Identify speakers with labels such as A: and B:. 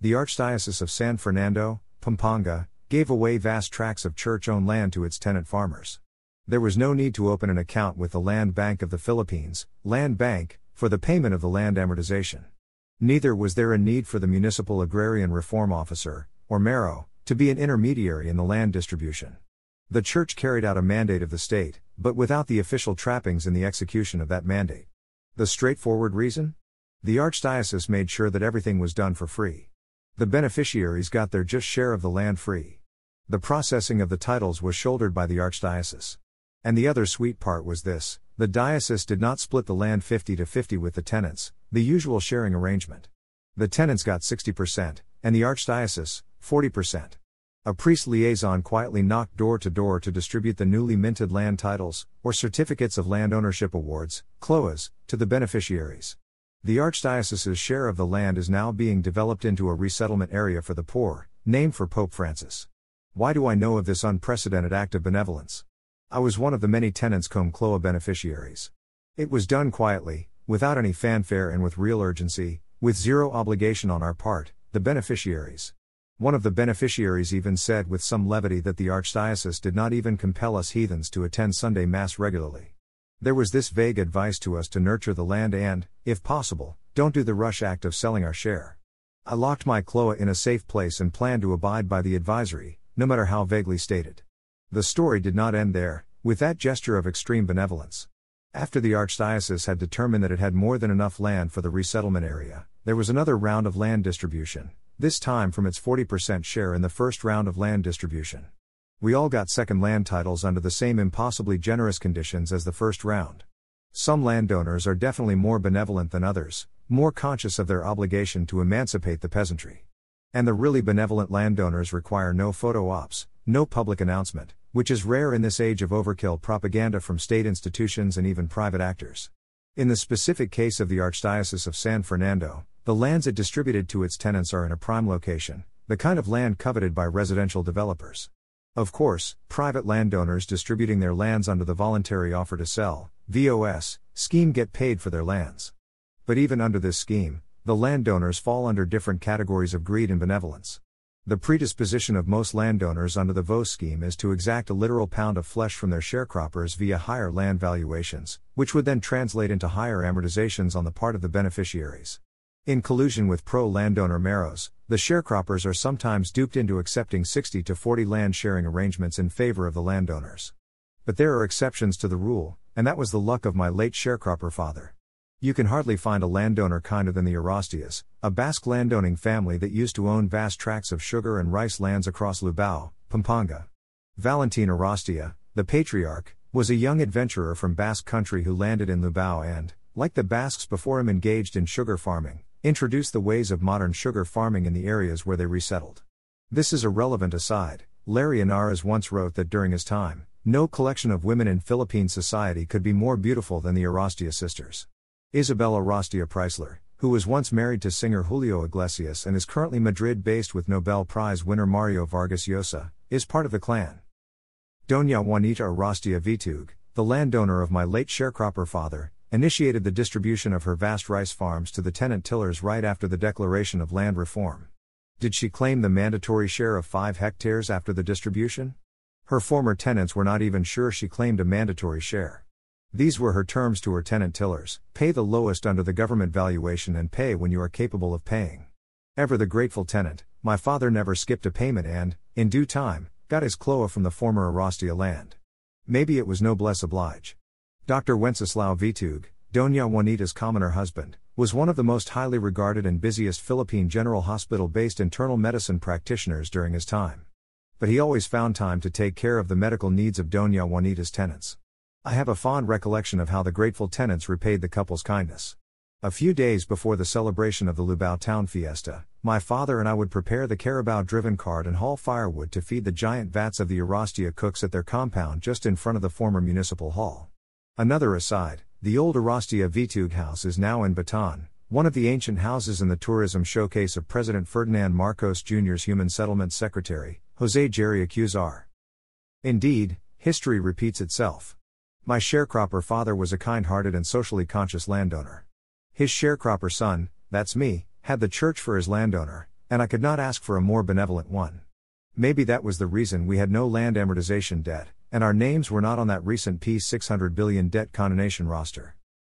A: the Archdiocese of San Fernando, Pampanga, gave away vast tracts of church owned land to its tenant farmers. There was no need to open an account with the Land Bank of the Philippines, Land Bank, for the payment of the land amortization. Neither was there a need for the Municipal Agrarian Reform Officer, or MARO, to be an intermediary in the land distribution. The church carried out a mandate of the state, but without the official trappings in the execution of that mandate. The straightforward reason? The Archdiocese made sure that everything was done for free. The beneficiaries got their just share of the land free. The processing of the titles was shouldered by the Archdiocese. And the other sweet part was this the diocese did not split the land 50 to 50 with the tenants, the usual sharing arrangement. The tenants got 60%, and the Archdiocese, 40%. A priest liaison quietly knocked door to door to distribute the newly minted land titles, or certificates of land ownership awards, CLOAs, to the beneficiaries. The Archdiocese's share of the land is now being developed into a resettlement area for the poor, named for Pope Francis. Why do I know of this unprecedented act of benevolence? I was one of the many tenants cum cloa beneficiaries. It was done quietly, without any fanfare and with real urgency, with zero obligation on our part, the beneficiaries. One of the beneficiaries even said with some levity that the Archdiocese did not even compel us heathens to attend Sunday Mass regularly. There was this vague advice to us to nurture the land and, if possible, don't do the rush act of selling our share. I locked my cloa in a safe place and planned to abide by the advisory, no matter how vaguely stated. The story did not end there, with that gesture of extreme benevolence. After the Archdiocese had determined that it had more than enough land for the resettlement area, there was another round of land distribution, this time from its 40% share in the first round of land distribution. We all got second land titles under the same impossibly generous conditions as the first round. Some landowners are definitely more benevolent than others, more conscious of their obligation to emancipate the peasantry. And the really benevolent landowners require no photo ops, no public announcement, which is rare in this age of overkill propaganda from state institutions and even private actors. In the specific case of the Archdiocese of San Fernando, the lands it distributed to its tenants are in a prime location, the kind of land coveted by residential developers. Of course, private landowners distributing their lands under the voluntary offer to sell VOS scheme get paid for their lands. But even under this scheme, the landowners fall under different categories of greed and benevolence. The predisposition of most landowners under the VOS scheme is to exact a literal pound of flesh from their sharecroppers via higher land valuations, which would then translate into higher amortizations on the part of the beneficiaries. In collusion with pro landowner MAROs, the sharecroppers are sometimes duped into accepting 60 to 40 land sharing arrangements in favor of the landowners. But there are exceptions to the rule, and that was the luck of my late sharecropper father. You can hardly find a landowner kinder than the Arrastias, a Basque landowning family that used to own vast tracts of sugar and rice lands across Lubao, Pampanga. Valentin Arrastia, the patriarch, was a young adventurer from Basque country who landed in Lubao and, like the Basques before him, engaged in sugar farming, introduced the ways of modern sugar farming in the areas where they resettled. This is a relevant aside. Larry Henares once wrote that during his time, no collection of women in Philippine society could be more beautiful than the Arrastia sisters. Isabel Arrastia Preysler, who was once married to singer Julio Iglesias and is currently Madrid based with Nobel Prize winner Mario Vargas Llosa, is part of the clan. Doña Juanita Arrastia Vitug, the landowner of my late sharecropper father, initiated the distribution of her vast rice farms to the tenant tillers right after the declaration of land reform. Did she claim the mandatory share of 5 hectares after the distribution? Her former tenants were not even sure she claimed a mandatory share. These were her terms to her tenant tillers pay the lowest under the government valuation and pay when you are capable of paying. Ever the grateful tenant, my father never skipped a payment and, in due time, got his cloa from the former Arrastia land. Maybe it was noblesse oblige. Dr. Wenceslao Vitug, Doña Juanita's commoner husband, was one of the most highly regarded and busiest Philippine General Hospital based internal medicine practitioners during his time. But he always found time to take care of the medical needs of Doña Juanita's tenants. I have a fond recollection of how the grateful tenants repaid the couple's kindness. A few days before the celebration of the Lubao Town Fiesta, my father and I would prepare the carabao driven cart and haul firewood to feed the giant vats of the Arrastia cooks at their compound just in front of the former municipal hall. Another aside, the old Arrastia Vitug house is now in Bataan, one of the ancient houses in the tourism showcase of President Ferdinand Marcos Jr.'s Human Settlement Secretary, Jose Jerry Acuzar. Indeed, history repeats itself. My sharecropper father was a kind hearted and socially conscious landowner. His sharecropper son, that's me, had the church for his landowner, and I could not ask for a more benevolent one. Maybe that was the reason we had no land amortization debt, and our names were not on that recent P 600 billion debt condonation roster.